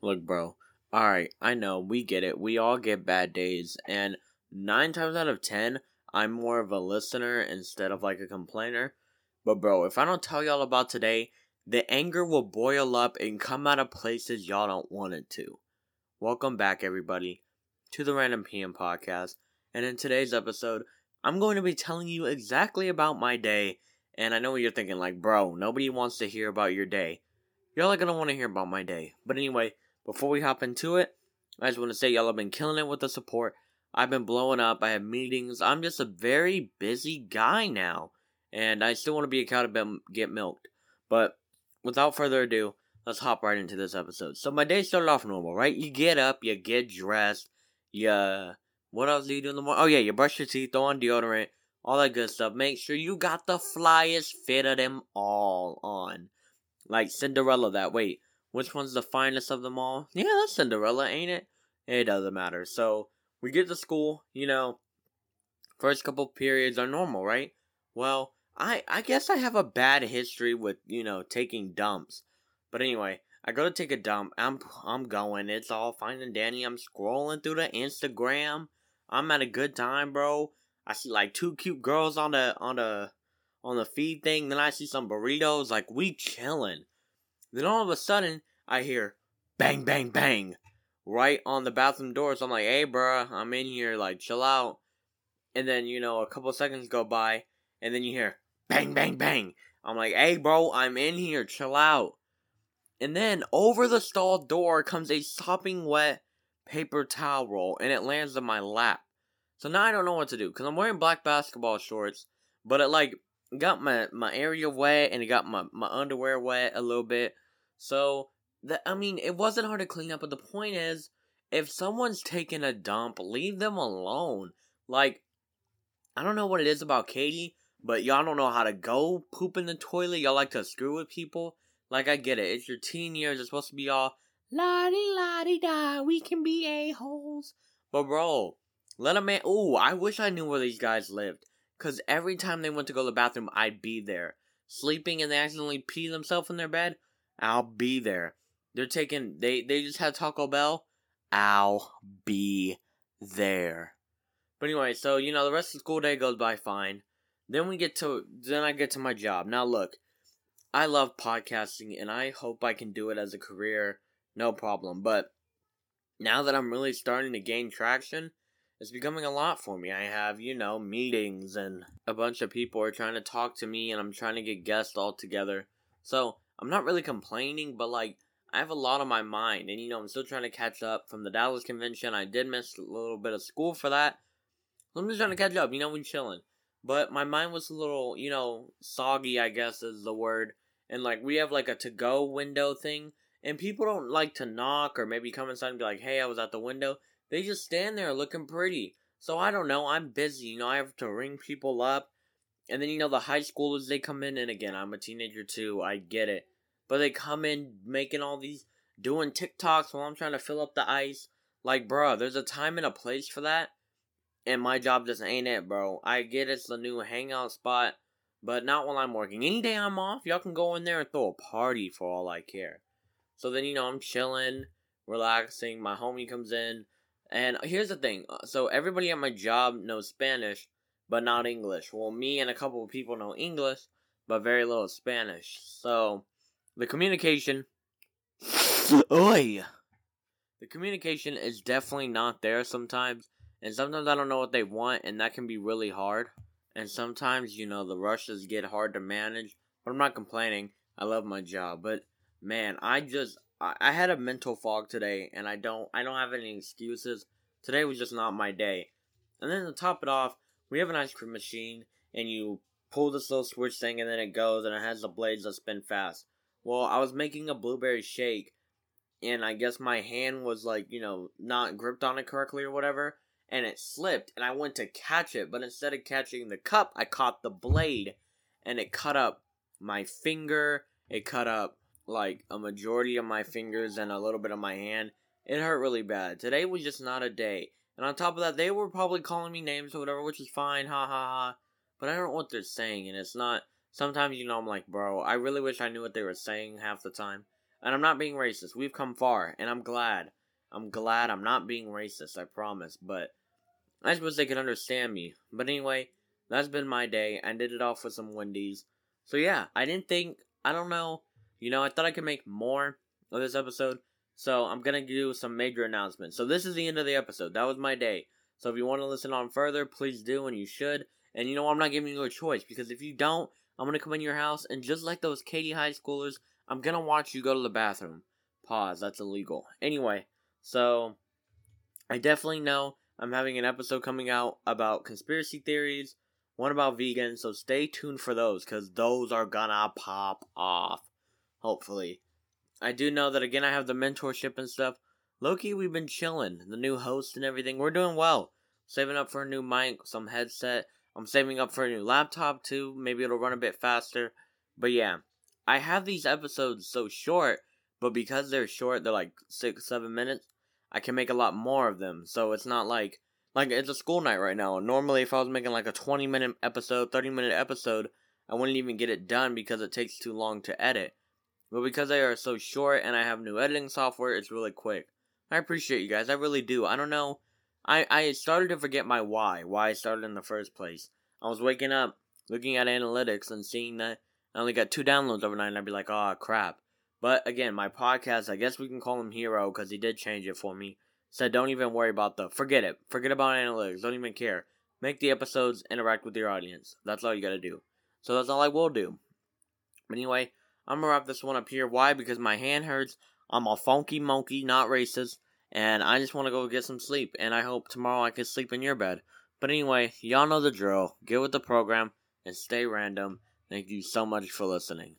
Look, bro. Alright, I know, we get it. We all get bad days. And nine times out of ten, I'm more of a listener instead of like a complainer. But, bro, if I don't tell y'all about today, the anger will boil up and come out of places y'all don't want it to. Welcome back, everybody, to the Random PM podcast. And in today's episode, I'm going to be telling you exactly about my day. And I know what you're thinking, like, bro, nobody wants to hear about your day. Y'all are gonna want to hear about my day. But anyway, before we hop into it, I just want to say y'all have been killing it with the support. I've been blowing up. I have meetings. I'm just a very busy guy now. And I still want to be a cow to get milked. But without further ado, let's hop right into this episode. So my day started off normal, right? You get up, you get dressed, you what else do you do in the morning? Oh yeah, you brush your teeth, throw on deodorant, all that good stuff. Make sure you got the flyest fit of them all on. Like Cinderella that. Wait, which one's the finest of them all? Yeah, that's Cinderella, ain't it? It doesn't matter. So we get to school, you know, first couple periods are normal, right? Well, I I guess I have a bad history with, you know, taking dumps. But anyway, I go to take a dump. I'm I'm going. It's all fine and dandy. I'm scrolling through the Instagram. I'm at a good time, bro. I see like two cute girls on the on the on the feed thing. Then I see some burritos. Like we chilling. Then all of a sudden I hear bang bang bang right on the bathroom door. So I'm like, hey, bruh, I'm in here. Like chill out. And then you know a couple seconds go by, and then you hear bang bang bang. I'm like, hey, bro, I'm in here. Chill out. And then over the stall door comes a sopping wet paper towel roll, and it lands on my lap. So now I don't know what to do because I'm wearing black basketball shorts, but it like got my my area wet and it got my my underwear wet a little bit. So that I mean, it wasn't hard to clean up. But the point is, if someone's taking a dump, leave them alone. Like, I don't know what it is about Katy, but y'all don't know how to go poop in the toilet. Y'all like to screw with people. Like, I get it. It's your teen years. It's supposed to be all la di la di da. We can be a holes. But bro, let a man. Ooh, I wish I knew where these guys lived. Cause every time they went to go to the bathroom, I'd be there. Sleeping and they accidentally pee themselves in their bed, I'll be there. They're taking. They they just had Taco Bell. I'll be there. But anyway, so you know the rest of the school day goes by fine. Then we get to then I get to my job. Now look, I love podcasting and I hope I can do it as a career, no problem. But now that I'm really starting to gain traction, it's becoming a lot for me. I have, you know, meetings and a bunch of people are trying to talk to me and I'm trying to get guests all together. So, I'm not really complaining, but like I have a lot on my mind and you know, I'm still trying to catch up from the Dallas convention. I did miss a little bit of school for that. So I'm just trying to catch up, you know, we chilling. But my mind was a little, you know, soggy, I guess is the word. And like we have like a to go window thing, and people don't like to knock or maybe come inside and be like, "Hey, I was at the window." They just stand there looking pretty. So I don't know. I'm busy, you know. I have to ring people up, and then you know the high schoolers they come in, and again, I'm a teenager too. I get it, but they come in making all these doing TikToks while I'm trying to fill up the ice. Like, bro, there's a time and a place for that and my job just ain't it, bro. I get it's the new hangout spot, but not while I'm working. Any day I'm off, y'all can go in there and throw a party for all I care. So then, you know, I'm chilling, relaxing. My homie comes in. And here's the thing uh, so everybody at my job knows Spanish, but not English. Well, me and a couple of people know English, but very little Spanish. So the communication. Oi! The communication is definitely not there sometimes and sometimes I don't know what they want, and that can be really hard. And sometimes, you know, the rushes get hard to manage. But I'm not complaining. I love my job. But man, I just I, had a mental fog today, and I don't I don't have any excuses. Today was just not my day. And then to top it off, we have an ice cream machine, and you pull this little switch thing, and then it goes, and it has the blades that spin fast. Well, I was making a blueberry shake, and I guess my hand was like, you know, not gripped on it correctly or whatever and it slipped and I went to catch it, but instead of catching the cup, I caught the blade and it cut up my finger. It cut up like a majority of my fingers and a little bit of my hand. It hurt really bad. Today was just not a day. And on top of that, they were probably calling me names or whatever, which is fine, ha ha ha. But I don't know what they're saying, and it's not. Sometimes, you know, I'm like, bro, I really wish I knew what they were saying half the time. And I'm not being racist. We've come far, and I'm glad. I'm glad I'm not being racist, I promise. But I suppose they can understand me. But anyway, that's been my day. I did it off with some Wendy's. So yeah, I didn't think, I don't know, you know, I thought I could make more of this episode. So I'm gonna do some major announcements. So this is the end of the episode. That was my day. So if you want to listen on further, please do, and you should. And you know, I'm not giving you a choice because if you don't, I'm gonna come in your house and just like those Katy high schoolers, I'm gonna watch you go to the bathroom. Pause. That's illegal. Anyway, so I definitely know I'm having an episode coming out about conspiracy theories, one about vegans. So stay tuned for those because those are gonna pop off. Hopefully. I do know that again. I have the mentorship and stuff. Loki, we've been chilling. The new host and everything. We're doing well. Saving up for a new mic, some headset. I'm saving up for a new laptop too. Maybe it'll run a bit faster. But yeah, I have these episodes so short, but because they're short, they're like six, seven minutes. I can make a lot more of them. So it's not like like it's a school night right now. Normally, if I was making like a 20 minute episode, 30 minute episode, I wouldn't even get it done because it takes too long to edit. But because they are so short and I have new editing software, it's really quick. I appreciate you guys. I really do. I don't know. I, I started to forget my why, why I started in the first place. I was waking up, looking at analytics, and seeing that I only got two downloads overnight, and I'd be like, oh, crap. But again, my podcast, I guess we can call him Hero because he did change it for me. Said, don't even worry about the. Forget it. Forget about analytics. Don't even care. Make the episodes interact with your audience. That's all you gotta do. So that's all I will do. But anyway, I'm gonna wrap this one up here. Why? Because my hand hurts. I'm a funky monkey, not racist, and I just want to go get some sleep. And I hope tomorrow I can sleep in your bed. But anyway, y'all know the drill. Get with the program and stay random. Thank you so much for listening.